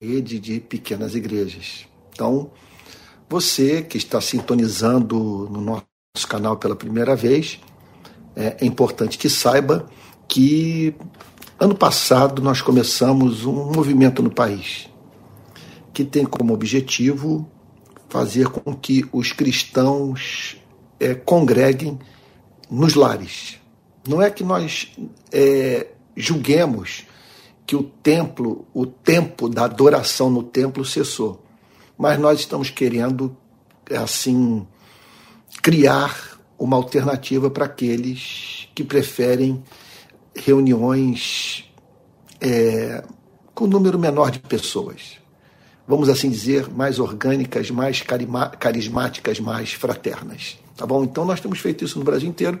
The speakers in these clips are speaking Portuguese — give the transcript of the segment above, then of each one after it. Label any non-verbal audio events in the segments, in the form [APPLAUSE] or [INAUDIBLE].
rede de pequenas igrejas. Então, você que está sintonizando no nosso canal pela primeira vez, é importante que saiba que ano passado nós começamos um movimento no país que tem como objetivo fazer com que os cristãos é, congreguem nos lares. Não é que nós é, julguemos que o templo, o tempo da adoração no templo cessou, mas nós estamos querendo assim criar uma alternativa para aqueles que preferem reuniões é, com um número menor de pessoas. Vamos assim dizer, mais orgânicas, mais carismáticas, mais fraternas. Tá bom? Então nós temos feito isso no Brasil inteiro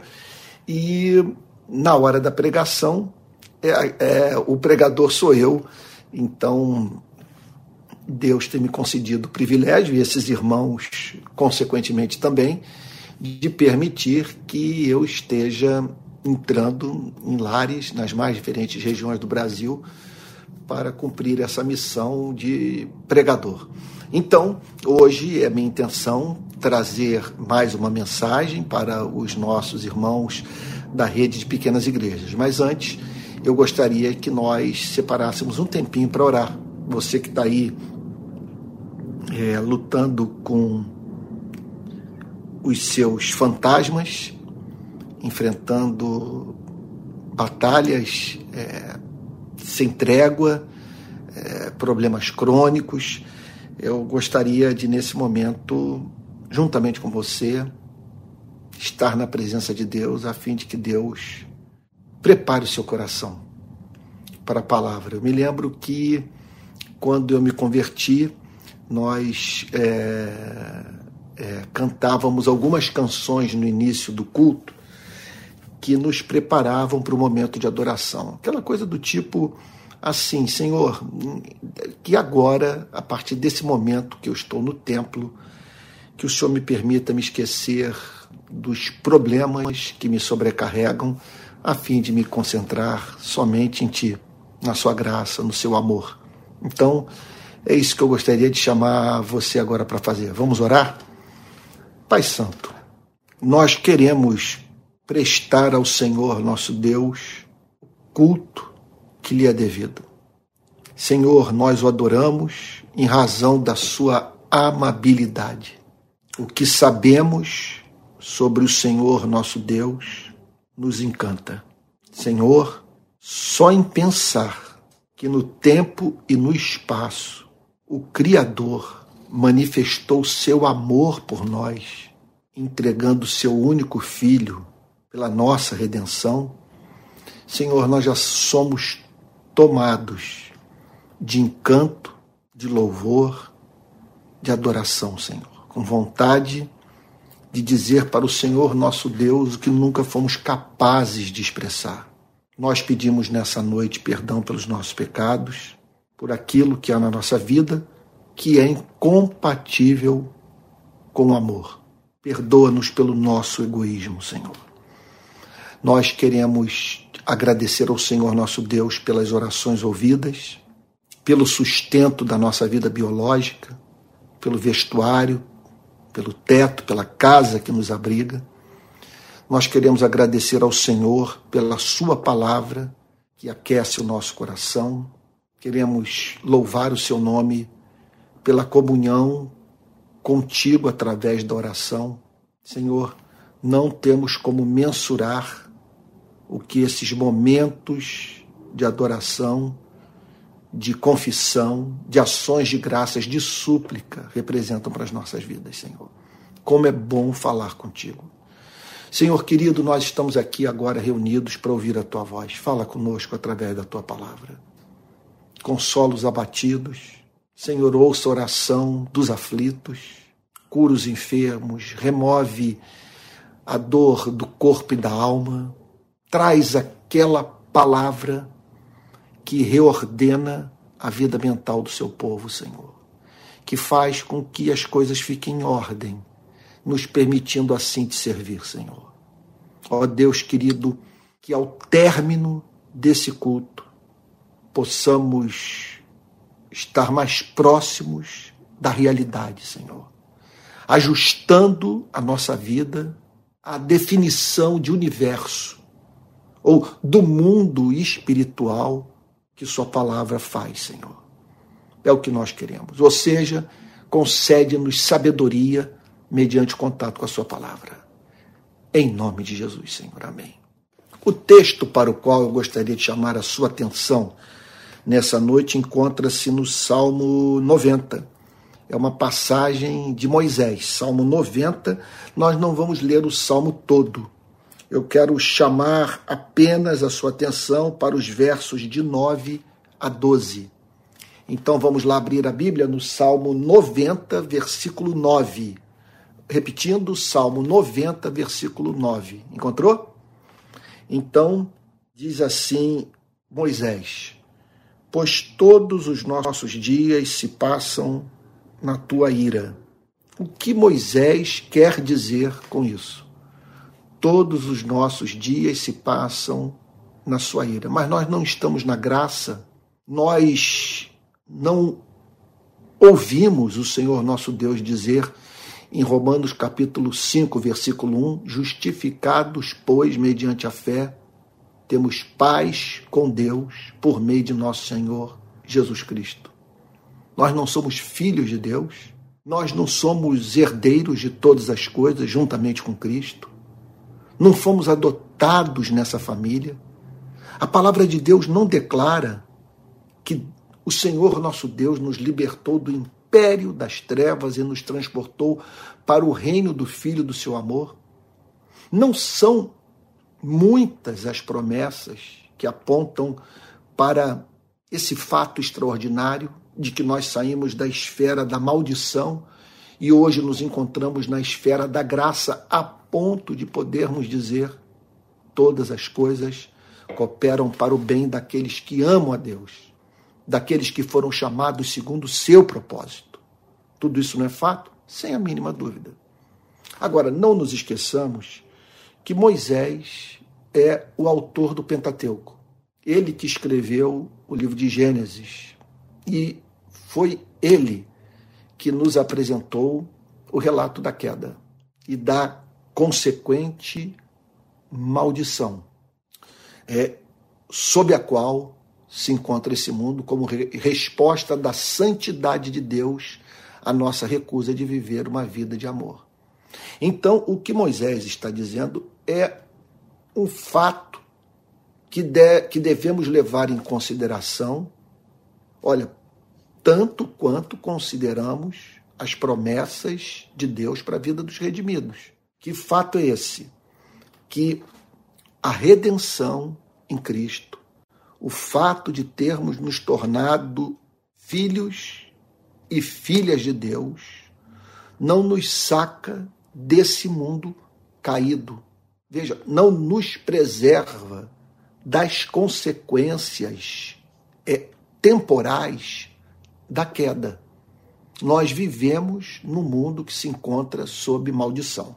e na hora da pregação é, é, o pregador sou eu. Então Deus tem me concedido o privilégio e esses irmãos, consequentemente também, de permitir que eu esteja entrando em lares nas mais diferentes regiões do Brasil para cumprir essa missão de pregador. Então, hoje é minha intenção trazer mais uma mensagem para os nossos irmãos da rede de pequenas igrejas. Mas antes, eu gostaria que nós separássemos um tempinho para orar. Você que está aí é, lutando com os seus fantasmas, enfrentando batalhas é, sem trégua, é, problemas crônicos. Eu gostaria de, nesse momento, juntamente com você, estar na presença de Deus, a fim de que Deus prepare o seu coração para a palavra. Eu me lembro que, quando eu me converti, nós é, é, cantávamos algumas canções no início do culto que nos preparavam para o momento de adoração. Aquela coisa do tipo assim, Senhor, que agora, a partir desse momento que eu estou no templo, que o Senhor me permita me esquecer dos problemas que me sobrecarregam, a fim de me concentrar somente em Ti, na Sua graça, no Seu amor. Então, é isso que eu gostaria de chamar você agora para fazer. Vamos orar? Pai Santo, nós queremos prestar ao Senhor nosso Deus o culto que lhe é devido. Senhor, nós o adoramos em razão da sua amabilidade. O que sabemos sobre o Senhor nosso Deus nos encanta. Senhor, só em pensar que no tempo e no espaço o Criador manifestou seu amor por nós, entregando seu único filho pela nossa redenção, Senhor, nós já somos tomados de encanto, de louvor, de adoração, Senhor, com vontade de dizer para o Senhor nosso Deus o que nunca fomos capazes de expressar. Nós pedimos nessa noite perdão pelos nossos pecados, por aquilo que há na nossa vida que é incompatível com o amor. Perdoa-nos pelo nosso egoísmo, Senhor. Nós queremos agradecer ao Senhor nosso Deus pelas orações ouvidas, pelo sustento da nossa vida biológica, pelo vestuário, pelo teto, pela casa que nos abriga. Nós queremos agradecer ao Senhor pela Sua palavra que aquece o nosso coração. Queremos louvar o Seu nome pela comunhão contigo através da oração. Senhor, não temos como mensurar o que esses momentos de adoração, de confissão, de ações de graças, de súplica representam para as nossas vidas, Senhor. Como é bom falar contigo. Senhor querido, nós estamos aqui agora reunidos para ouvir a tua voz. Fala conosco através da tua palavra. Consola os abatidos. Senhor, ouça a oração dos aflitos. Cura os enfermos. Remove a dor do corpo e da alma traz aquela palavra que reordena a vida mental do seu povo, Senhor, que faz com que as coisas fiquem em ordem, nos permitindo assim te servir, Senhor. Ó Deus querido, que ao término desse culto possamos estar mais próximos da realidade, Senhor, ajustando a nossa vida à definição de universo ou do mundo espiritual que Sua palavra faz, Senhor. É o que nós queremos. Ou seja, concede-nos sabedoria mediante contato com a Sua palavra. Em nome de Jesus, Senhor. Amém. O texto para o qual eu gostaria de chamar a sua atenção nessa noite encontra-se no Salmo 90. É uma passagem de Moisés, Salmo 90. Nós não vamos ler o salmo todo. Eu quero chamar apenas a sua atenção para os versos de 9 a 12. Então vamos lá abrir a Bíblia no Salmo 90, versículo 9. Repetindo, Salmo 90, versículo 9. Encontrou? Então, diz assim Moisés: Pois todos os nossos dias se passam na tua ira. O que Moisés quer dizer com isso? Todos os nossos dias se passam na sua ira, mas nós não estamos na graça, nós não ouvimos o Senhor nosso Deus dizer em Romanos capítulo 5, versículo 1, justificados, pois, mediante a fé, temos paz com Deus por meio de nosso Senhor Jesus Cristo. Nós não somos filhos de Deus, nós não somos herdeiros de todas as coisas juntamente com Cristo, não fomos adotados nessa família. A palavra de Deus não declara que o Senhor nosso Deus nos libertou do império das trevas e nos transportou para o reino do Filho do seu amor. Não são muitas as promessas que apontam para esse fato extraordinário de que nós saímos da esfera da maldição e hoje nos encontramos na esfera da graça, a ponto de podermos dizer: todas as coisas cooperam para o bem daqueles que amam a Deus daqueles que foram chamados segundo o seu propósito. Tudo isso não é fato? Sem a mínima dúvida. Agora, não nos esqueçamos que Moisés é o autor do Pentateuco. Ele que escreveu o livro de Gênesis. E foi ele que nos apresentou o relato da queda e da consequente maldição, é, sob a qual se encontra esse mundo como re resposta da santidade de Deus à nossa recusa de viver uma vida de amor. Então, o que Moisés está dizendo é um fato que, de, que devemos levar em consideração, olha, tanto quanto consideramos as promessas de Deus para a vida dos redimidos. Que fato é esse? Que a redenção em Cristo o fato de termos nos tornado filhos e filhas de Deus não nos saca desse mundo caído. Veja, não nos preserva das consequências é, temporais da queda. Nós vivemos num mundo que se encontra sob maldição.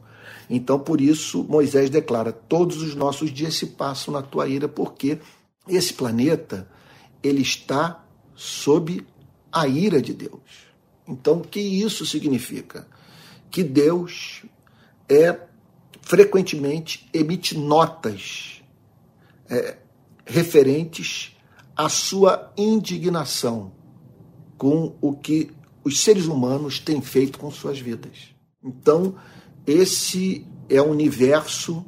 Então, por isso, Moisés declara: todos os nossos dias se passam na tua ira, porque esse planeta ele está sob a ira de Deus. Então, o que isso significa? Que Deus é frequentemente emite notas é, referentes à sua indignação com o que os seres humanos têm feito com suas vidas. Então, esse é um universo,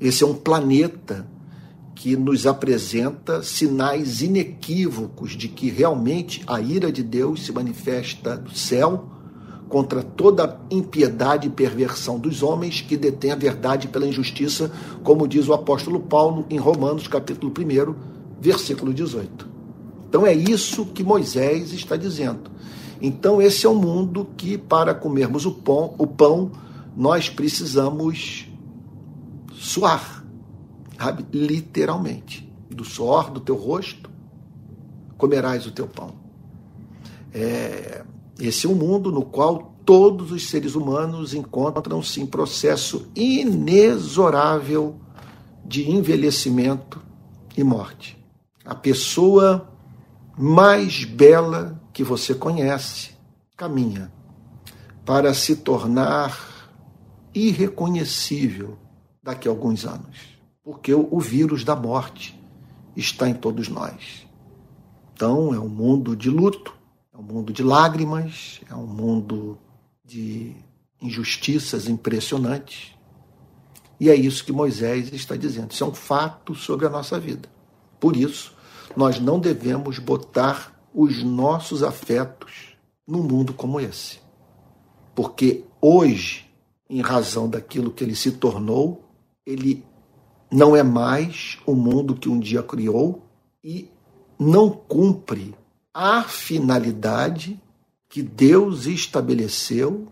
esse é um planeta que nos apresenta sinais inequívocos de que realmente a ira de Deus se manifesta do céu contra toda impiedade e perversão dos homens que detêm a verdade pela injustiça, como diz o apóstolo Paulo em Romanos capítulo 1, versículo 18. Então é isso que Moisés está dizendo. Então esse é um mundo que para comermos o pão, o pão nós precisamos suar Literalmente. Do suor do teu rosto comerás o teu pão. É, esse é um mundo no qual todos os seres humanos encontram-se em processo inexorável de envelhecimento e morte. A pessoa mais bela que você conhece, caminha para se tornar irreconhecível daqui a alguns anos, porque o vírus da morte está em todos nós. Então, é um mundo de luto, é um mundo de lágrimas, é um mundo de injustiças impressionantes. E é isso que Moisés está dizendo. Isso é um fato sobre a nossa vida. Por isso, nós não devemos botar os nossos afetos num mundo como esse. Porque hoje, em razão daquilo que ele se tornou, ele não é mais o mundo que um dia criou e não cumpre a finalidade que Deus estabeleceu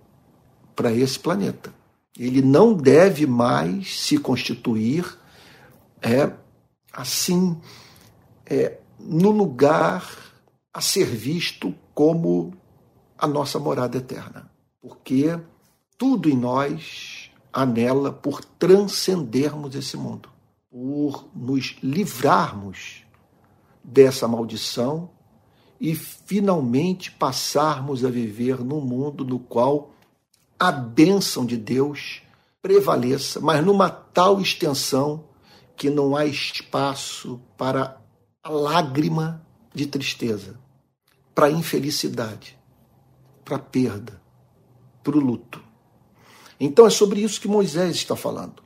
para esse planeta. Ele não deve mais se constituir é, assim é, no lugar a ser visto como a nossa morada eterna. Porque tudo em nós anela por transcendermos esse mundo, por nos livrarmos dessa maldição e finalmente passarmos a viver num mundo no qual a bênção de Deus prevaleça, mas numa tal extensão que não há espaço para a lágrima de tristeza, para a infelicidade, para a perda, para o luto. Então é sobre isso que Moisés está falando.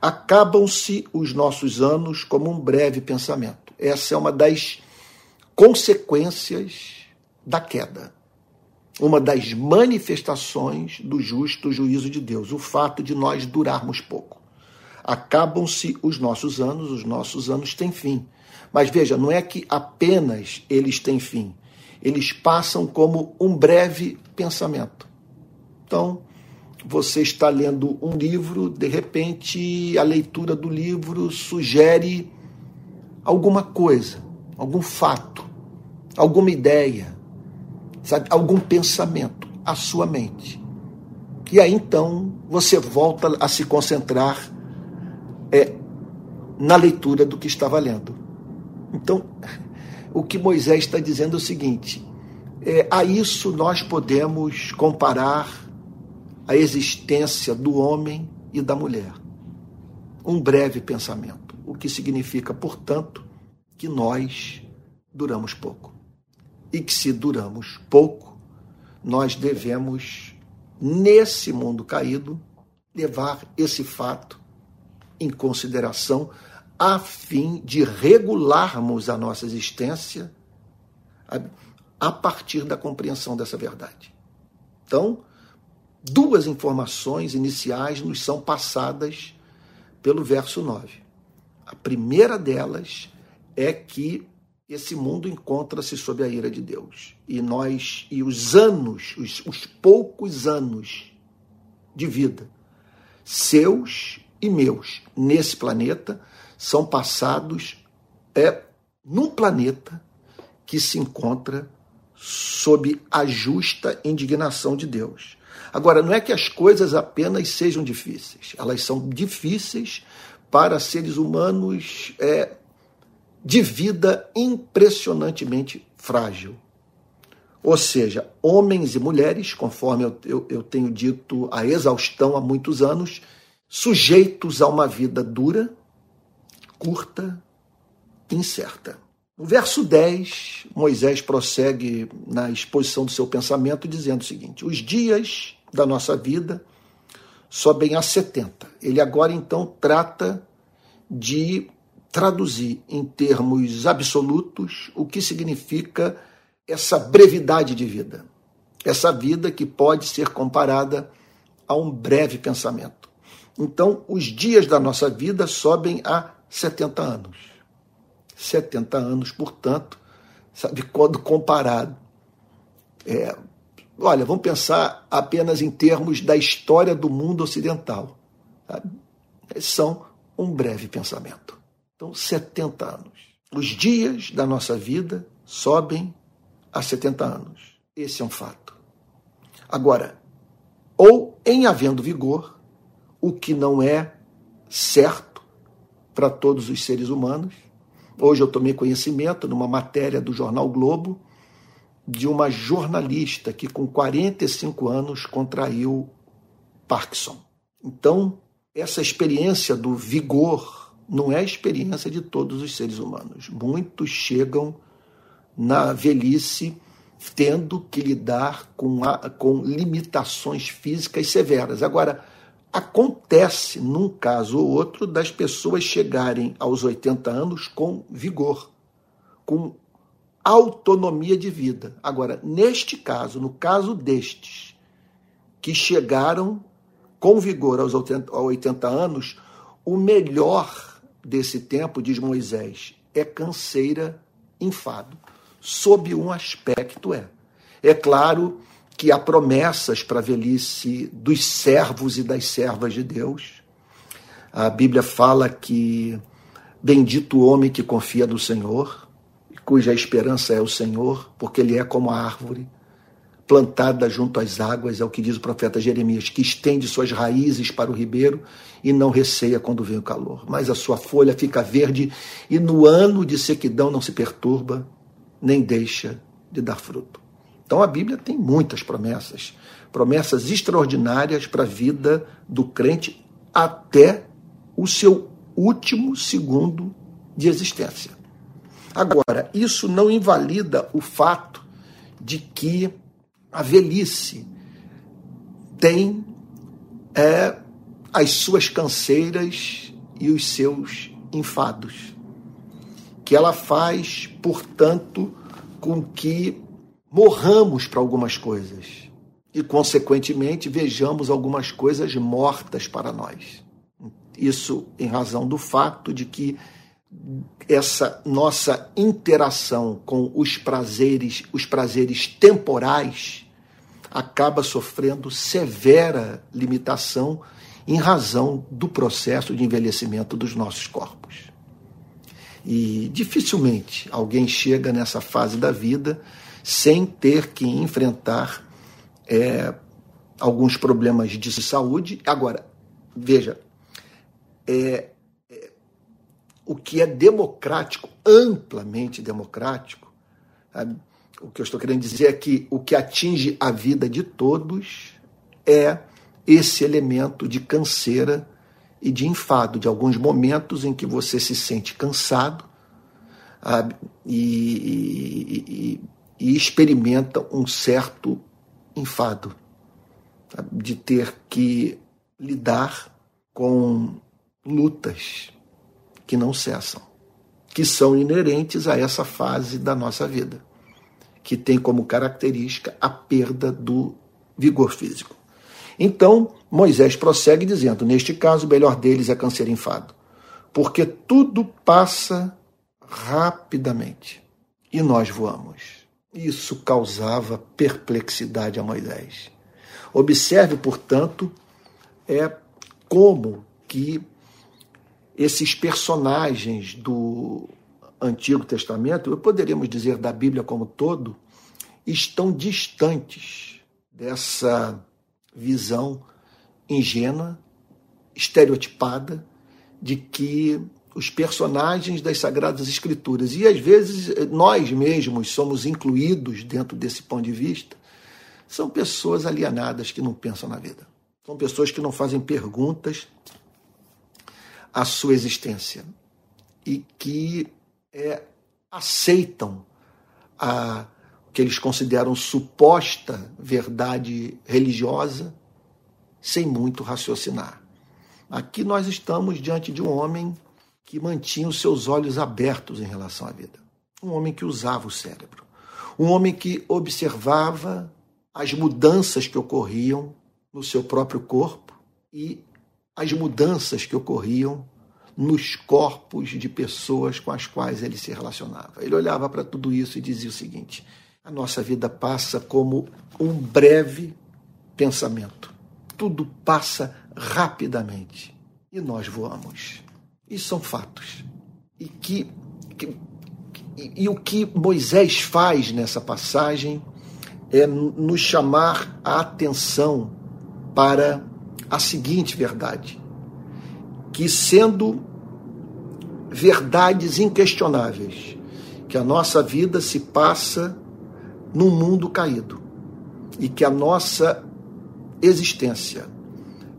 Acabam-se os nossos anos como um breve pensamento. Essa é uma das consequências da queda. Uma das manifestações do justo juízo de Deus, o fato de nós durarmos pouco. Acabam-se os nossos anos, os nossos anos têm fim. Mas veja, não é que apenas eles têm fim, eles passam como um breve pensamento. Então, você está lendo um livro, de repente a leitura do livro sugere alguma coisa, algum fato, alguma ideia, sabe, algum pensamento à sua mente. E aí então você volta a se concentrar é, na leitura do que estava lendo. Então, [LAUGHS] o que Moisés está dizendo é o seguinte: é, a isso nós podemos comparar a existência do homem e da mulher. Um breve pensamento, o que significa, portanto, que nós duramos pouco. E que se duramos pouco, nós devemos, nesse mundo caído, levar esse fato em consideração a fim de regularmos a nossa existência a partir da compreensão dessa verdade. Então, duas informações iniciais nos são passadas pelo verso 9. A primeira delas é que esse mundo encontra-se sob a ira de Deus. E nós, e os anos, os, os poucos anos de vida, seus e meus, nesse planeta, são passados é, num planeta que se encontra sob a justa indignação de Deus. Agora, não é que as coisas apenas sejam difíceis, elas são difíceis para seres humanos é, de vida impressionantemente frágil. Ou seja, homens e mulheres, conforme eu, eu, eu tenho dito a exaustão há muitos anos, sujeitos a uma vida dura, curta, incerta. No verso 10, Moisés prossegue na exposição do seu pensamento, dizendo o seguinte: Os dias da nossa vida sobem a 70. Ele agora então trata de traduzir em termos absolutos o que significa essa brevidade de vida. Essa vida que pode ser comparada a um breve pensamento. Então, os dias da nossa vida sobem a 70 anos. 70 anos, portanto, sabe, quando comparado. É, olha, vamos pensar apenas em termos da história do mundo ocidental. Sabe? São um breve pensamento. Então, 70 anos. Os dias da nossa vida sobem a 70 anos. Esse é um fato. Agora, ou em havendo vigor, o que não é certo para todos os seres humanos. Hoje eu tomei conhecimento numa matéria do jornal Globo de uma jornalista que, com 45 anos, contraiu Parkinson. Então, essa experiência do vigor não é a experiência de todos os seres humanos. Muitos chegam na velhice tendo que lidar com, a, com limitações físicas severas. Agora, acontece, num caso ou outro, das pessoas chegarem aos 80 anos com vigor, com autonomia de vida. Agora, neste caso, no caso destes, que chegaram com vigor aos 80, aos 80 anos, o melhor desse tempo, diz Moisés, é canseira, enfado sob um aspecto é. É claro que há promessas para a velhice dos servos e das servas de Deus. A Bíblia fala que bendito o homem que confia no Senhor, cuja esperança é o Senhor, porque ele é como a árvore plantada junto às águas, é o que diz o profeta Jeremias, que estende suas raízes para o ribeiro e não receia quando vem o calor. Mas a sua folha fica verde e no ano de sequidão não se perturba, nem deixa de dar fruto. Então a Bíblia tem muitas promessas, promessas extraordinárias para a vida do crente até o seu último segundo de existência. Agora, isso não invalida o fato de que a velhice tem é, as suas canseiras e os seus enfados que ela faz, portanto, com que morramos para algumas coisas e, consequentemente, vejamos algumas coisas mortas para nós. Isso em razão do fato de que essa nossa interação com os prazeres, os prazeres temporais, acaba sofrendo severa limitação em razão do processo de envelhecimento dos nossos corpos. E dificilmente alguém chega nessa fase da vida sem ter que enfrentar é, alguns problemas de saúde. Agora, veja, é, é, o que é democrático, amplamente democrático, sabe? o que eu estou querendo dizer é que o que atinge a vida de todos é esse elemento de canseira e de enfado, de alguns momentos em que você se sente cansado e, e, experimenta um certo enfado de ter que lidar com lutas que não cessam, que são inerentes a essa fase da nossa vida, que tem como característica a perda do vigor físico. Então, Moisés prossegue dizendo: Neste caso, o melhor deles é câncer enfado, porque tudo passa rapidamente e nós voamos. Isso causava perplexidade a Moisés. Observe, portanto, é como que esses personagens do Antigo Testamento, poderíamos dizer da Bíblia como todo, estão distantes dessa visão ingênua, estereotipada, de que os personagens das Sagradas Escrituras, e às vezes nós mesmos somos incluídos dentro desse ponto de vista, são pessoas alienadas que não pensam na vida. São pessoas que não fazem perguntas à sua existência e que é, aceitam a que eles consideram suposta verdade religiosa sem muito raciocinar. Aqui nós estamos diante de um homem que mantinha os seus olhos abertos em relação à vida. Um homem que usava o cérebro. Um homem que observava as mudanças que ocorriam no seu próprio corpo e as mudanças que ocorriam nos corpos de pessoas com as quais ele se relacionava. Ele olhava para tudo isso e dizia o seguinte: a nossa vida passa como um breve pensamento. Tudo passa rapidamente e nós voamos. Isso são fatos. E que, que e, e o que Moisés faz nessa passagem é nos chamar a atenção para a seguinte verdade: que sendo verdades inquestionáveis, que a nossa vida se passa num mundo caído e que a nossa existência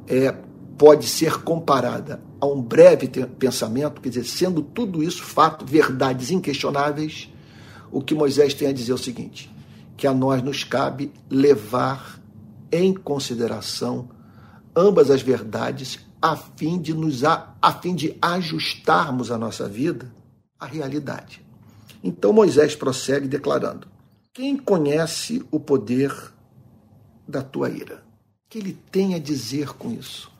é, pode ser comparada a um breve pensamento, quer dizer, sendo tudo isso fato, verdades inquestionáveis, o que Moisés tem a dizer é o seguinte: que a nós nos cabe levar em consideração ambas as verdades a fim de nos a, a fim de ajustarmos a nossa vida à realidade. Então Moisés prossegue declarando: Quem conhece o poder da tua ira? O que ele tem a dizer com isso?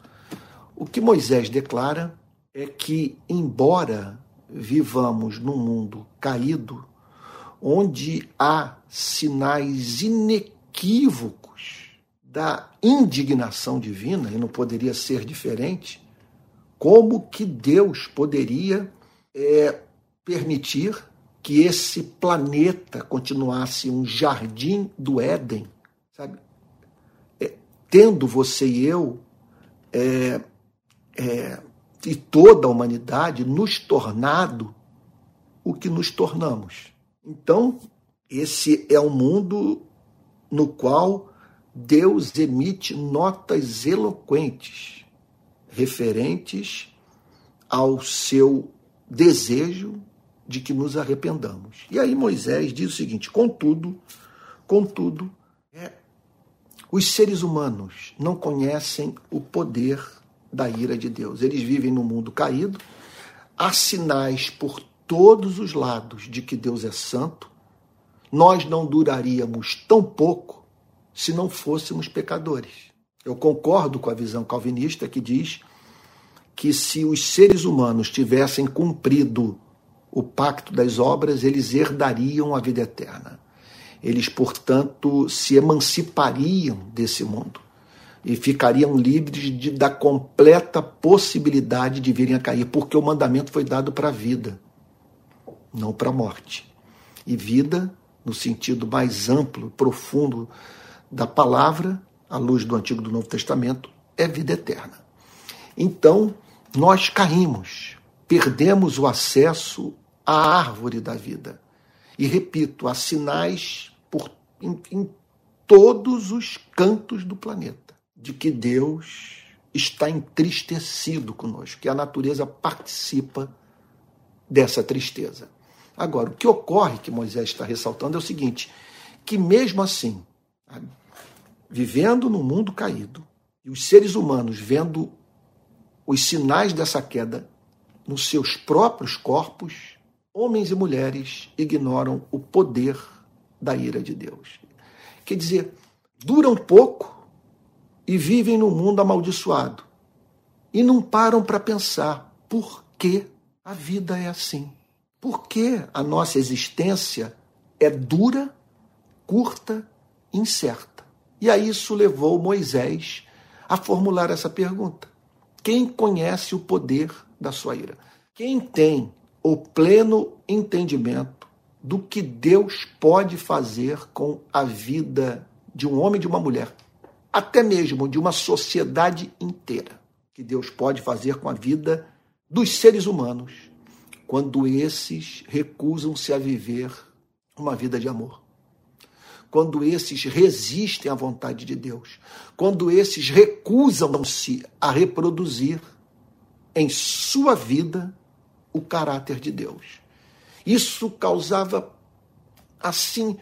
O que Moisés declara é que, embora vivamos num mundo caído, onde há sinais inequívocos da indignação divina, e não poderia ser diferente, como que Deus poderia é, permitir que esse planeta continuasse um jardim do Éden, sabe? É, tendo você e eu é, é, e toda a humanidade nos tornado o que nos tornamos. Então, esse é um mundo no qual Deus emite notas eloquentes referentes ao seu desejo de que nos arrependamos. E aí Moisés diz o seguinte: contudo, contudo, é, os seres humanos não conhecem o poder da ira de Deus. Eles vivem no mundo caído, há sinais por todos os lados de que Deus é santo. Nós não duraríamos tão pouco se não fôssemos pecadores. Eu concordo com a visão calvinista que diz que se os seres humanos tivessem cumprido o pacto das obras, eles herdariam a vida eterna. Eles, portanto, se emancipariam desse mundo e ficariam livres de, da completa possibilidade de virem a cair, porque o mandamento foi dado para a vida, não para a morte. E vida, no sentido mais amplo, profundo da palavra, à luz do Antigo e do Novo Testamento, é vida eterna. Então, nós caímos, perdemos o acesso à árvore da vida. E repito, há sinais por, em, em todos os cantos do planeta de que Deus está entristecido conosco, que a natureza participa dessa tristeza. Agora, o que ocorre, que Moisés está ressaltando, é o seguinte: que mesmo assim, vivendo no mundo caído, e os seres humanos vendo os sinais dessa queda nos seus próprios corpos, homens e mulheres ignoram o poder da ira de Deus. Quer dizer, duram pouco, e vivem no mundo amaldiçoado. E não param para pensar por que a vida é assim. Por que a nossa existência é dura, curta, incerta? E a isso levou Moisés a formular essa pergunta: Quem conhece o poder da sua ira? Quem tem o pleno entendimento do que Deus pode fazer com a vida de um homem e de uma mulher até mesmo de uma sociedade inteira, que Deus pode fazer com a vida dos seres humanos quando esses recusam-se a viver uma vida de amor. Quando esses resistem à vontade de Deus, quando esses recusam-se a reproduzir em sua vida o caráter de Deus. Isso causava assim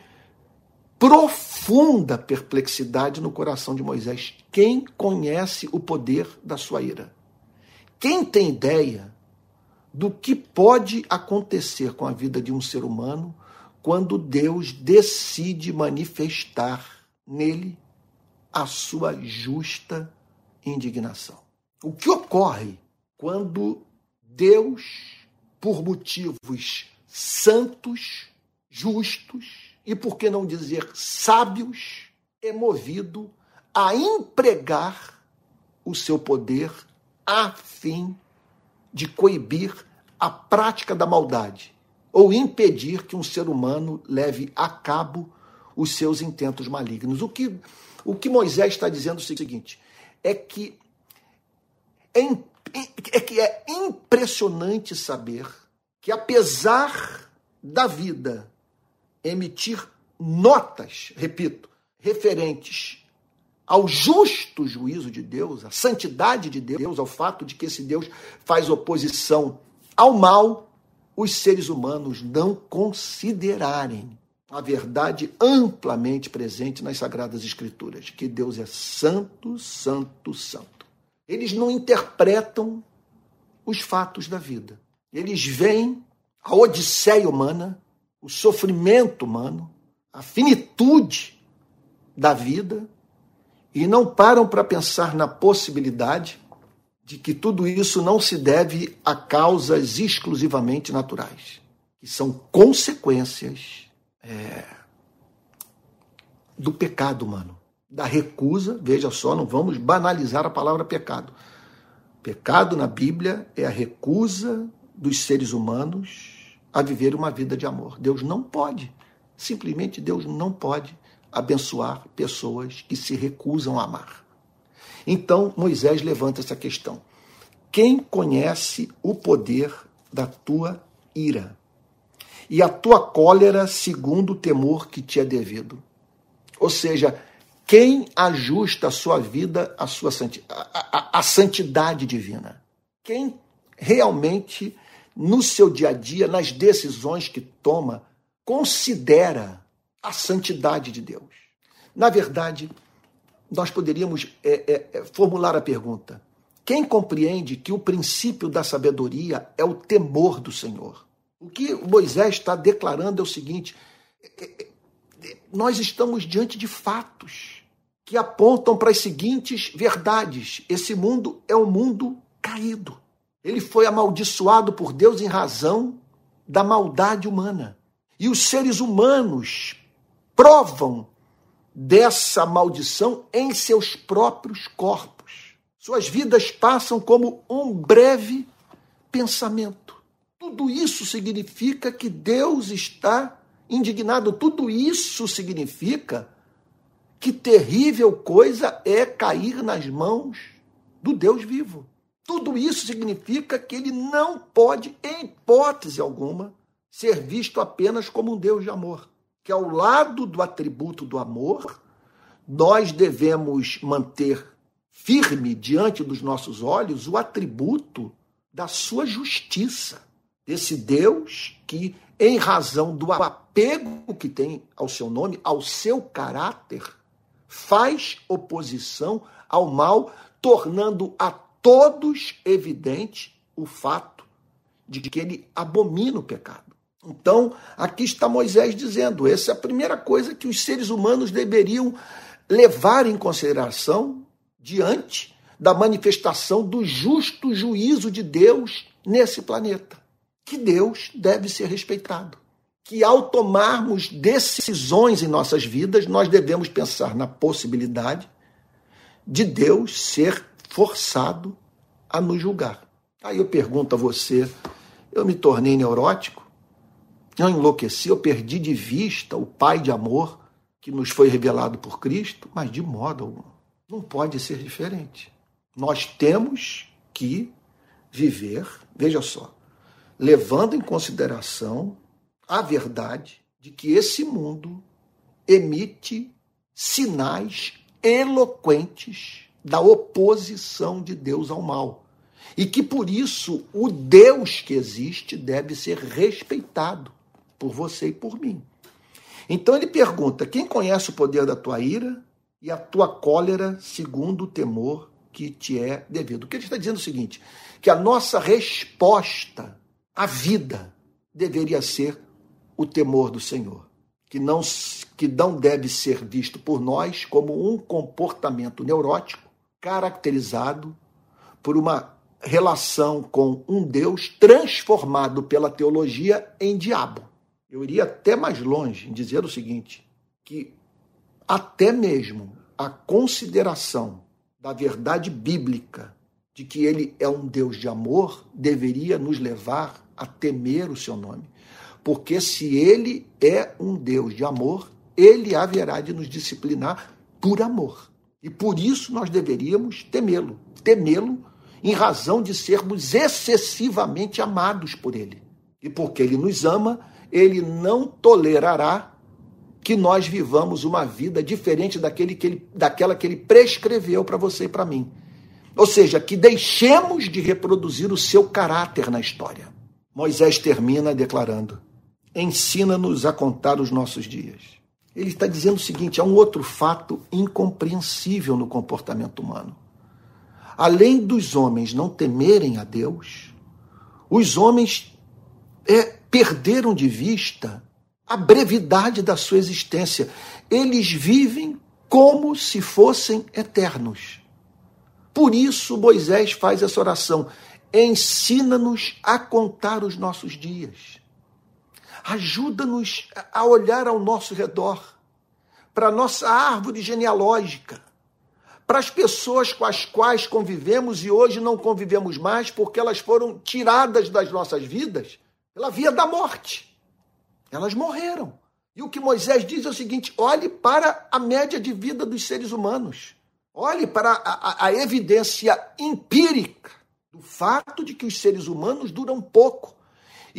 profunda perplexidade no coração de Moisés. Quem conhece o poder da sua ira? Quem tem ideia do que pode acontecer com a vida de um ser humano quando Deus decide manifestar nele a sua justa indignação? O que ocorre quando Deus, por motivos santos, justos, e por que não dizer sábios, é movido a empregar o seu poder a fim de coibir a prática da maldade ou impedir que um ser humano leve a cabo os seus intentos malignos. O que, o que Moisés está dizendo é o seguinte: é que é, é que é impressionante saber que, apesar da vida emitir notas, repito, referentes ao justo juízo de Deus, à santidade de Deus, ao fato de que esse Deus faz oposição ao mal, os seres humanos não considerarem a verdade amplamente presente nas Sagradas Escrituras, que Deus é santo, santo, santo. Eles não interpretam os fatos da vida. Eles veem a odisseia humana, o sofrimento humano, a finitude da vida e não param para pensar na possibilidade de que tudo isso não se deve a causas exclusivamente naturais, que são consequências é, do pecado humano, da recusa. Veja só, não vamos banalizar a palavra pecado. Pecado na Bíblia é a recusa dos seres humanos a viver uma vida de amor. Deus não pode, simplesmente Deus não pode abençoar pessoas que se recusam a amar. Então Moisés levanta essa questão. Quem conhece o poder da tua ira e a tua cólera segundo o temor que te é devido? Ou seja, quem ajusta a sua vida à sua santidade, divina? Quem realmente, no seu dia a dia, nas decisões que toma, considera a santidade de Deus? Na verdade, nós poderíamos é, é, é, formular a pergunta: quem compreende que o princípio da sabedoria é o temor do Senhor? O que Moisés está declarando é o seguinte: é, é, nós estamos diante de fatos que apontam para as seguintes verdades: esse mundo é um mundo caído. Ele foi amaldiçoado por Deus em razão da maldade humana. E os seres humanos provam dessa maldição em seus próprios corpos. Suas vidas passam como um breve pensamento. Tudo isso significa que Deus está indignado. Tudo isso significa que terrível coisa é cair nas mãos do Deus vivo. Tudo isso significa que ele não pode, em hipótese alguma, ser visto apenas como um Deus de amor. Que ao lado do atributo do amor, nós devemos manter firme diante dos nossos olhos o atributo da sua justiça. Esse Deus que, em razão do apego que tem ao seu nome, ao seu caráter, faz oposição ao mal, tornando a todos evidente o fato de que ele abomina o pecado. Então, aqui está Moisés dizendo: essa é a primeira coisa que os seres humanos deveriam levar em consideração diante da manifestação do justo juízo de Deus nesse planeta. Que Deus deve ser respeitado que ao tomarmos decisões em nossas vidas, nós devemos pensar na possibilidade de Deus ser forçado a nos julgar. Aí eu pergunto a você: eu me tornei neurótico? Eu enlouqueci? Eu perdi de vista o Pai de amor que nos foi revelado por Cristo? Mas de modo algum. Não pode ser diferente. Nós temos que viver, veja só, levando em consideração a verdade de que esse mundo emite sinais eloquentes da oposição de Deus ao mal. E que por isso o Deus que existe deve ser respeitado por você e por mim. Então ele pergunta: quem conhece o poder da tua ira e a tua cólera segundo o temor que te é devido? O que ele está dizendo é o seguinte: que a nossa resposta à vida deveria ser o temor do Senhor, que não, que não deve ser visto por nós como um comportamento neurótico caracterizado por uma relação com um Deus transformado pela teologia em diabo. Eu iria até mais longe em dizer o seguinte: que até mesmo a consideração da verdade bíblica de que ele é um Deus de amor deveria nos levar a temer o seu nome. Porque se ele é um Deus de amor, ele haverá de nos disciplinar por amor. E por isso nós deveríamos temê-lo. Temê-lo em razão de sermos excessivamente amados por ele. E porque ele nos ama, ele não tolerará que nós vivamos uma vida diferente daquele que ele, daquela que ele prescreveu para você e para mim. Ou seja, que deixemos de reproduzir o seu caráter na história. Moisés termina declarando: Ensina-nos a contar os nossos dias. Ele está dizendo o seguinte: há um outro fato incompreensível no comportamento humano. Além dos homens não temerem a Deus, os homens é, perderam de vista a brevidade da sua existência. Eles vivem como se fossem eternos. Por isso, Moisés faz essa oração: ensina-nos a contar os nossos dias. Ajuda-nos a olhar ao nosso redor, para a nossa árvore genealógica, para as pessoas com as quais convivemos e hoje não convivemos mais porque elas foram tiradas das nossas vidas pela via da morte. Elas morreram. E o que Moisés diz é o seguinte: olhe para a média de vida dos seres humanos. Olhe para a, a, a evidência empírica do fato de que os seres humanos duram pouco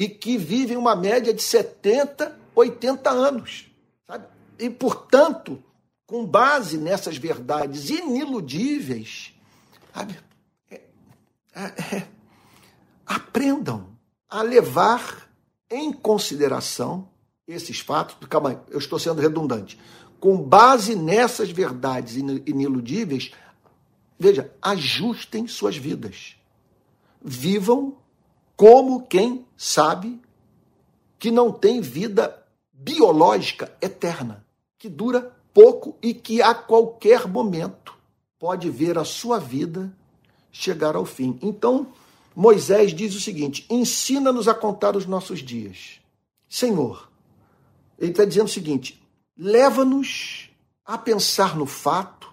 e que vivem uma média de 70, 80 anos. Sabe? E, portanto, com base nessas verdades iniludíveis, sabe? É, é, é, aprendam a levar em consideração esses fatos. Calma aí, eu estou sendo redundante. Com base nessas verdades iniludíveis, veja, ajustem suas vidas. Vivam como quem sabe que não tem vida biológica eterna, que dura pouco e que a qualquer momento pode ver a sua vida chegar ao fim. Então, Moisés diz o seguinte: ensina-nos a contar os nossos dias. Senhor, ele está dizendo o seguinte: leva-nos a pensar no fato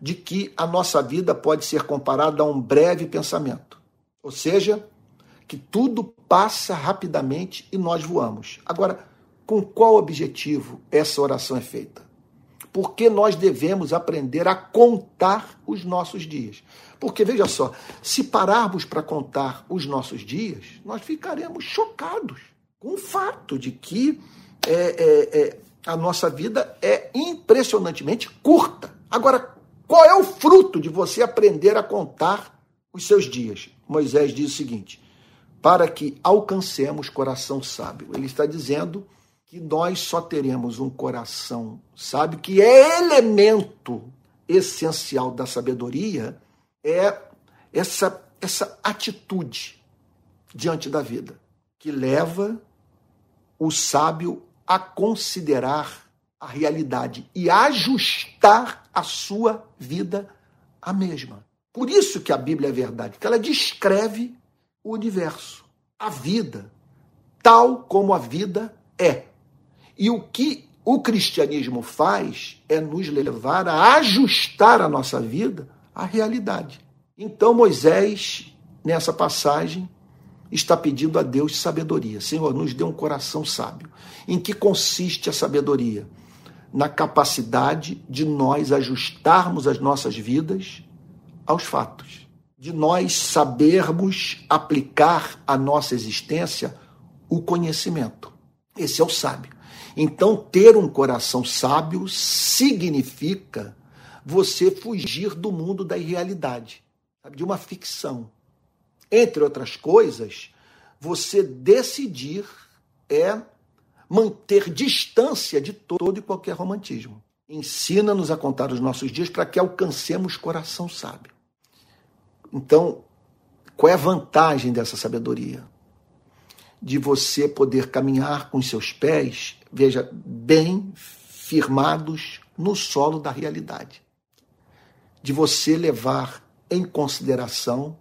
de que a nossa vida pode ser comparada a um breve pensamento. Ou seja, que tudo passa rapidamente e nós voamos. Agora, com qual objetivo essa oração é feita? Porque nós devemos aprender a contar os nossos dias. Porque veja só, se pararmos para contar os nossos dias, nós ficaremos chocados com o fato de que é, é, é, a nossa vida é impressionantemente curta. Agora, qual é o fruto de você aprender a contar os seus dias? Moisés diz o seguinte: para que alcancemos coração sábio. Ele está dizendo que nós só teremos um coração sábio, que é elemento essencial da sabedoria, é essa, essa atitude diante da vida, que leva o sábio a considerar a realidade e ajustar a sua vida à mesma. Por isso que a Bíblia é verdade, que ela descreve o universo, a vida, tal como a vida é. E o que o cristianismo faz é nos levar a ajustar a nossa vida à realidade. Então Moisés, nessa passagem, está pedindo a Deus sabedoria. Senhor, nos dê um coração sábio. Em que consiste a sabedoria? Na capacidade de nós ajustarmos as nossas vidas aos fatos de nós sabermos aplicar à nossa existência o conhecimento. Esse é o sábio. Então, ter um coração sábio significa você fugir do mundo da irrealidade, de uma ficção. Entre outras coisas, você decidir é manter distância de todo e qualquer romantismo. Ensina-nos a contar os nossos dias para que alcancemos coração sábio. Então, qual é a vantagem dessa sabedoria? De você poder caminhar com seus pés, veja, bem firmados no solo da realidade. De você levar em consideração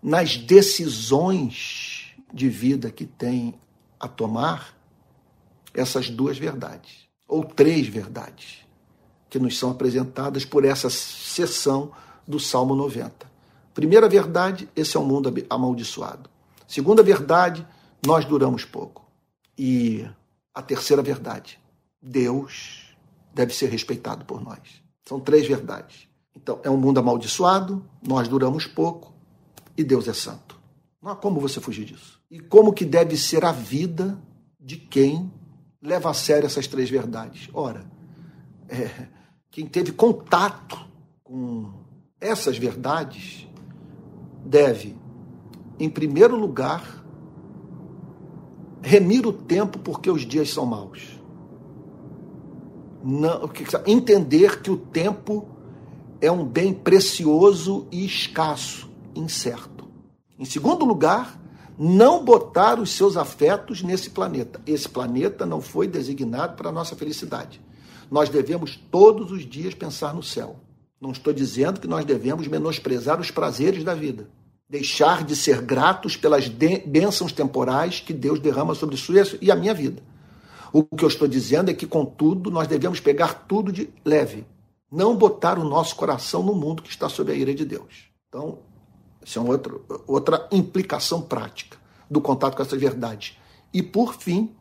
nas decisões de vida que tem a tomar essas duas verdades, ou três verdades, que nos são apresentadas por essa sessão do Salmo 90. Primeira verdade, esse é um mundo amaldiçoado. Segunda verdade, nós duramos pouco. E a terceira verdade, Deus deve ser respeitado por nós. São três verdades. Então, é um mundo amaldiçoado, nós duramos pouco e Deus é santo. Não há como você fugir disso. E como que deve ser a vida de quem leva a sério essas três verdades? Ora, é, quem teve contato com essas verdades deve, em primeiro lugar, remir o tempo porque os dias são maus. Não, entender que o tempo é um bem precioso e escasso, incerto. Em segundo lugar, não botar os seus afetos nesse planeta. Esse planeta não foi designado para a nossa felicidade. Nós devemos todos os dias pensar no céu. Não estou dizendo que nós devemos menosprezar os prazeres da vida, deixar de ser gratos pelas bênçãos temporais que Deus derrama sobre sua e a minha vida. O que eu estou dizendo é que, contudo, nós devemos pegar tudo de leve, não botar o nosso coração no mundo que está sob a ira de Deus. Então, isso é uma outra, outra implicação prática do contato com essa verdade. E, por fim,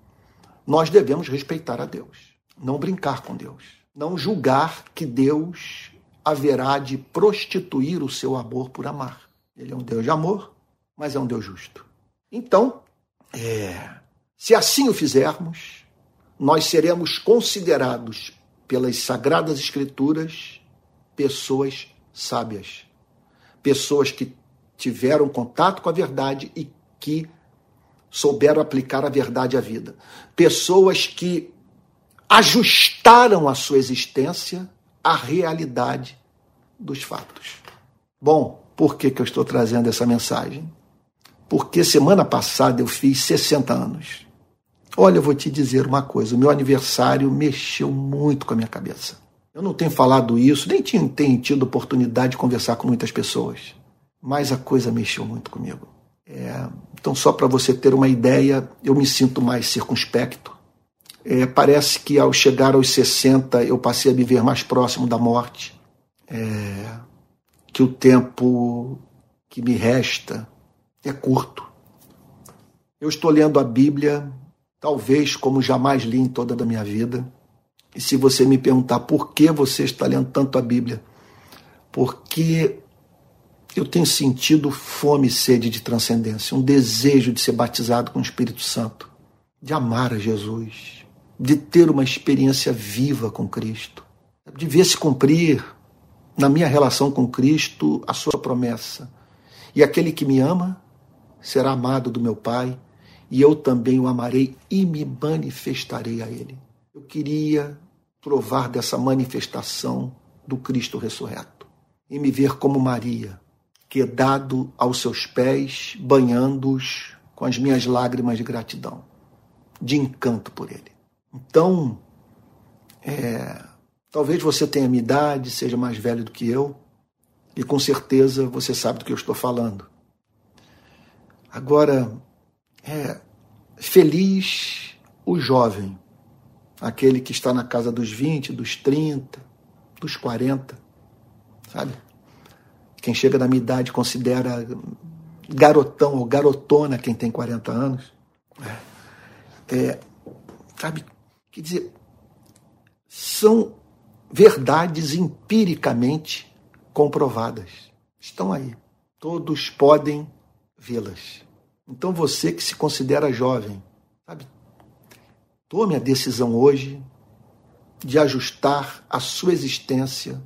nós devemos respeitar a Deus, não brincar com Deus, não julgar que Deus haverá de prostituir o seu amor por amar. Ele é um Deus de amor, mas é um Deus justo. Então, é, se assim o fizermos, nós seremos considerados pelas Sagradas Escrituras pessoas sábias, pessoas que tiveram contato com a verdade e que souberam aplicar a verdade à vida. Pessoas que ajustaram a sua existência à realidade dos fatos. Bom, por que, que eu estou trazendo essa mensagem? Porque semana passada eu fiz 60 anos. Olha, eu vou te dizer uma coisa: o meu aniversário mexeu muito com a minha cabeça. Eu não tenho falado isso, nem tenho, tenho tido oportunidade de conversar com muitas pessoas mas a coisa mexeu muito comigo. É, então, só para você ter uma ideia, eu me sinto mais circunspecto. É, parece que ao chegar aos 60 eu passei a me ver mais próximo da morte. É, que o tempo que me resta é curto. Eu estou lendo a Bíblia, talvez como jamais li em toda a minha vida. E se você me perguntar por que você está lendo tanto a Bíblia, porque eu tenho sentido fome e sede de transcendência, um desejo de ser batizado com o Espírito Santo, de amar a Jesus, de ter uma experiência viva com Cristo, de ver se cumprir na minha relação com Cristo a sua promessa. E aquele que me ama será amado do meu Pai, e eu também o amarei e me manifestarei a ele. Eu queria provar dessa manifestação do Cristo ressurreto e me ver como Maria quedado aos seus pés, banhando-os com as minhas lágrimas de gratidão, de encanto por ele. Então, é, talvez você tenha minha idade, seja mais velho do que eu, e com certeza você sabe do que eu estou falando. Agora, é, feliz o jovem, aquele que está na casa dos 20, dos 30, dos 40, sabe? Quem chega na minha idade considera garotão ou garotona quem tem 40 anos. É, é, sabe? Quer dizer, são verdades empiricamente comprovadas. Estão aí. Todos podem vê-las. Então você que se considera jovem, sabe? Tome a decisão hoje de ajustar a sua existência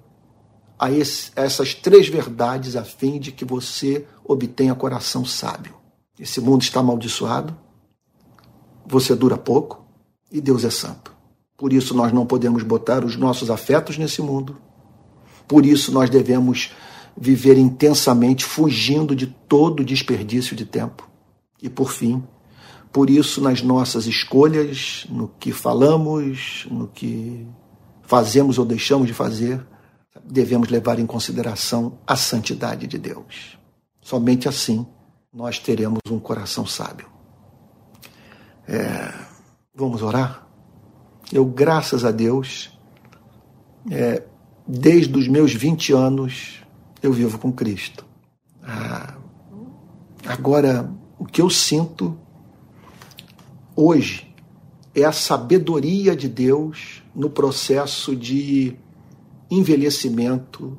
a, esse, a essas três verdades a fim de que você obtenha coração sábio. Esse mundo está amaldiçoado, você dura pouco e Deus é santo. Por isso nós não podemos botar os nossos afetos nesse mundo. Por isso nós devemos viver intensamente, fugindo de todo desperdício de tempo. E por fim, por isso nas nossas escolhas, no que falamos, no que fazemos ou deixamos de fazer, devemos levar em consideração a santidade de Deus. Somente assim nós teremos um coração sábio. É, vamos orar? Eu, graças a Deus, é, desde os meus 20 anos, eu vivo com Cristo. Ah, agora, o que eu sinto hoje é a sabedoria de Deus no processo de envelhecimento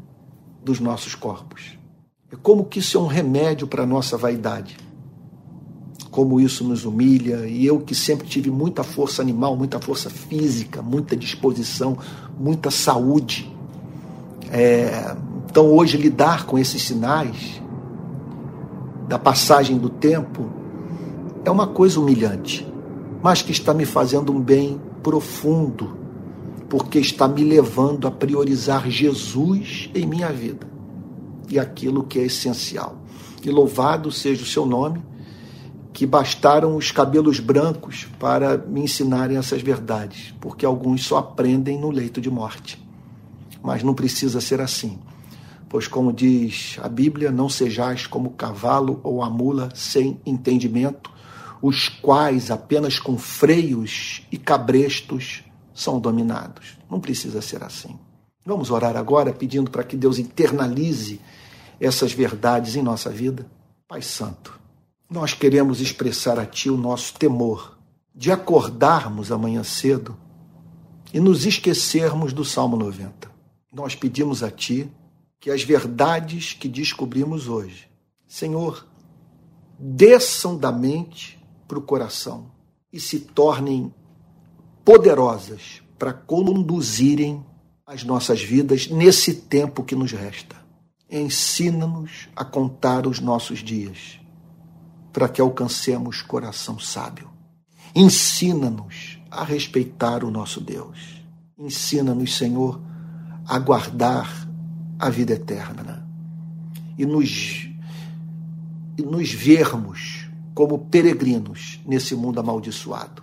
dos nossos corpos. É como que isso é um remédio para a nossa vaidade. Como isso nos humilha, e eu que sempre tive muita força animal, muita força física, muita disposição, muita saúde. É, então, hoje, lidar com esses sinais da passagem do tempo é uma coisa humilhante, mas que está me fazendo um bem profundo, porque está me levando a priorizar Jesus em minha vida e aquilo que é essencial. E louvado seja o seu nome que bastaram os cabelos brancos para me ensinarem essas verdades, porque alguns só aprendem no leito de morte. Mas não precisa ser assim, pois, como diz a Bíblia, não sejais como o cavalo ou a mula sem entendimento, os quais apenas com freios e cabrestos são dominados. Não precisa ser assim. Vamos orar agora pedindo para que Deus internalize essas verdades em nossa vida. Pai Santo nós queremos expressar a Ti o nosso temor de acordarmos amanhã cedo e nos esquecermos do Salmo 90. Nós pedimos a Ti que as verdades que descobrimos hoje, Senhor, desçam da mente para o coração e se tornem poderosas para conduzirem as nossas vidas nesse tempo que nos resta. Ensina-nos a contar os nossos dias para que alcancemos coração sábio. Ensina-nos a respeitar o nosso Deus. Ensina-nos, Senhor, a guardar a vida eterna e nos, e nos vermos como peregrinos nesse mundo amaldiçoado.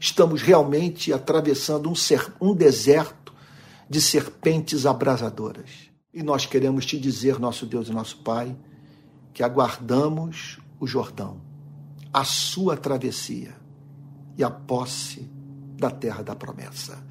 Estamos realmente atravessando um, ser, um deserto de serpentes abrasadoras. E nós queremos te dizer, nosso Deus e nosso Pai, que aguardamos o Jordão, a sua travessia e a posse da terra da promessa.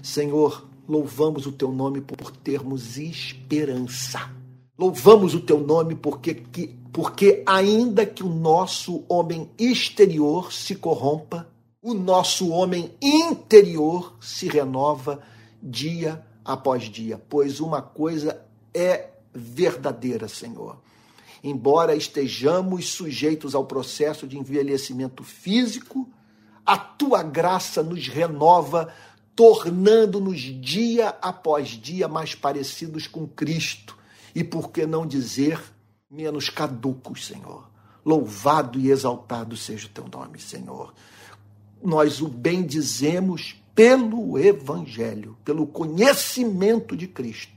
Senhor, louvamos o teu nome por termos esperança. Louvamos o teu nome porque, que, porque ainda que o nosso homem exterior se corrompa, o nosso homem interior se renova dia após dia, pois uma coisa é verdadeira, Senhor embora estejamos sujeitos ao processo de envelhecimento físico, a tua graça nos renova, tornando-nos dia após dia mais parecidos com Cristo e, por que não dizer, menos caducos, Senhor. Louvado e exaltado seja o teu nome, Senhor. Nós o bendizemos pelo Evangelho, pelo conhecimento de Cristo.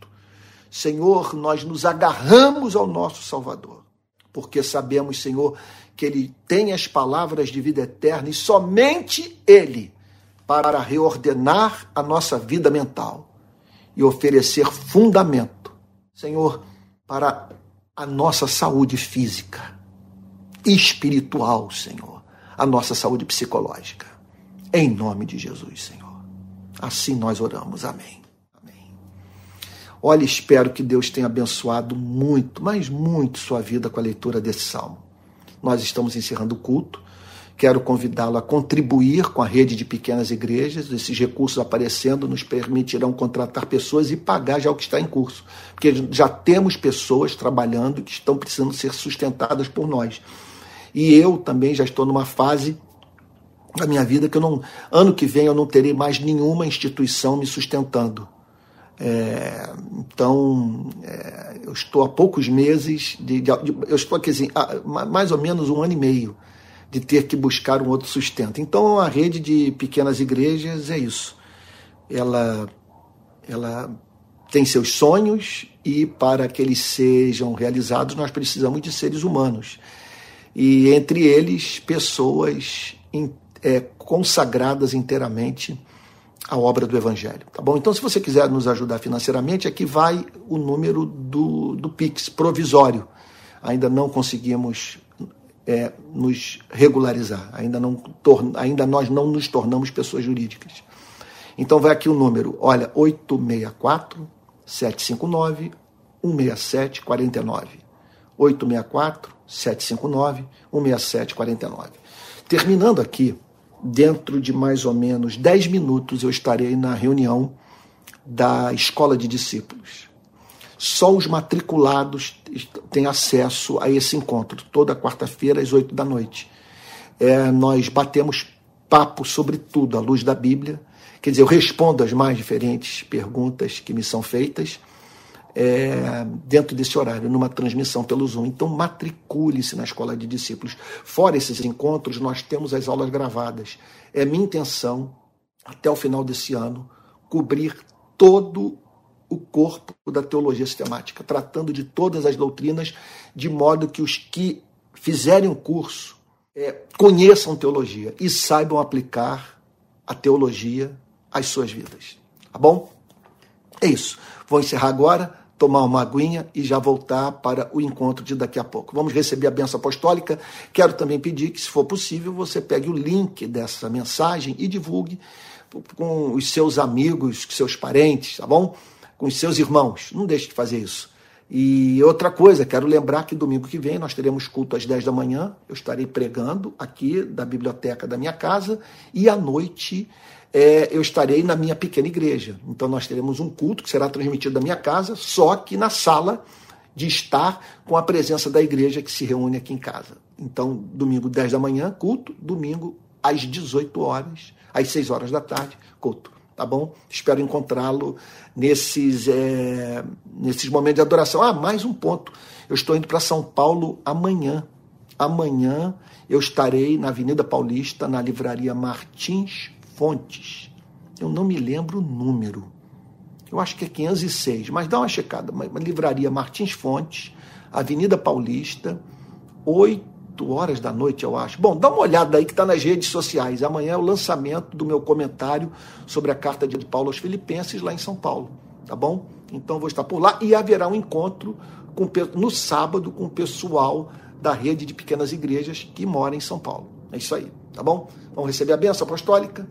Senhor, nós nos agarramos ao nosso Salvador porque sabemos, Senhor, que Ele tem as palavras de vida eterna e somente Ele para reordenar a nossa vida mental e oferecer fundamento, Senhor, para a nossa saúde física, espiritual, Senhor, a nossa saúde psicológica. Em nome de Jesus, Senhor. Assim nós oramos. Amém. Olha, espero que Deus tenha abençoado muito, mas muito sua vida com a leitura desse salmo. Nós estamos encerrando o culto. Quero convidá-lo a contribuir com a rede de pequenas igrejas. Esses recursos aparecendo nos permitirão contratar pessoas e pagar já o que está em curso. Porque já temos pessoas trabalhando que estão precisando ser sustentadas por nós. E eu também já estou numa fase da minha vida que eu não. Ano que vem eu não terei mais nenhuma instituição me sustentando é, então, é, eu estou há poucos meses, de, de, eu estou aqui assim, mais ou menos um ano e meio de ter que buscar um outro sustento. Então, a rede de pequenas igrejas é isso. Ela, ela tem seus sonhos e para que eles sejam realizados, nós precisamos de seres humanos. E entre eles, pessoas é, consagradas inteiramente a obra do Evangelho. Tá bom? Então, se você quiser nos ajudar financeiramente, aqui vai o número do, do Pix provisório. Ainda não conseguimos é, nos regularizar, ainda, não, ainda nós não nos tornamos pessoas jurídicas. Então, vai aqui o número, olha, 864 759 167 49. 864 759 167 49. Terminando aqui, dentro de mais ou menos 10 minutos eu estarei na reunião da escola de discípulos. Só os matriculados têm acesso a esse encontro, toda quarta-feira às 8 da noite. é, nós batemos papo sobre tudo à luz da Bíblia. Quer dizer, eu respondo as mais diferentes perguntas que me são feitas é, dentro desse horário, numa transmissão pelo Zoom. Então, matricule-se na Escola de Discípulos. Fora esses encontros, nós temos as aulas gravadas. É minha intenção, até o final desse ano, cobrir todo o corpo da teologia sistemática, tratando de todas as doutrinas, de modo que os que fizerem o curso é, conheçam teologia e saibam aplicar a teologia às suas vidas. Tá bom? É isso. Vou encerrar agora, tomar uma aguinha e já voltar para o encontro de daqui a pouco. Vamos receber a benção apostólica. Quero também pedir que, se for possível, você pegue o link dessa mensagem e divulgue com os seus amigos, seus parentes, tá bom? Com os seus irmãos. Não deixe de fazer isso. E outra coisa, quero lembrar que domingo que vem nós teremos culto às 10 da manhã. Eu estarei pregando aqui da biblioteca da minha casa e à noite é, eu estarei na minha pequena igreja. Então nós teremos um culto que será transmitido da minha casa, só que na sala de estar com a presença da igreja que se reúne aqui em casa. Então, domingo 10 da manhã, culto, domingo às 18 horas, às 6 horas da tarde, culto. Tá bom? Espero encontrá-lo nesses, é, nesses momentos de adoração. Ah, mais um ponto. Eu estou indo para São Paulo amanhã. Amanhã eu estarei na Avenida Paulista, na livraria Martins Fontes. Eu não me lembro o número. Eu acho que é 506, mas dá uma checada. Uma, livraria Martins Fontes, Avenida Paulista, 8 horas da noite, eu acho. Bom, dá uma olhada aí que está nas redes sociais. Amanhã é o lançamento do meu comentário sobre a carta de Paulo aos Filipenses lá em São Paulo, tá bom? Então vou estar por lá e haverá um encontro com, no sábado com o pessoal da rede de pequenas igrejas que mora em São Paulo. É isso aí, tá bom? Vamos receber a benção apostólica.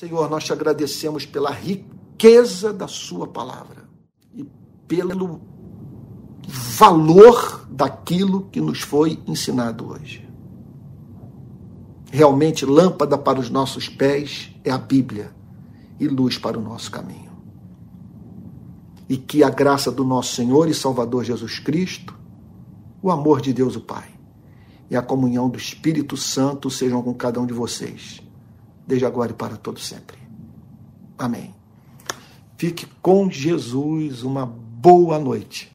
Senhor, nós te agradecemos pela riqueza da Sua palavra e pelo valor daquilo que nos foi ensinado hoje. Realmente, lâmpada para os nossos pés é a Bíblia e luz para o nosso caminho. E que a graça do nosso Senhor e Salvador Jesus Cristo, o amor de Deus o Pai e a comunhão do Espírito Santo sejam com cada um de vocês desde agora e para todo sempre. Amém. Fique com Jesus, uma boa noite.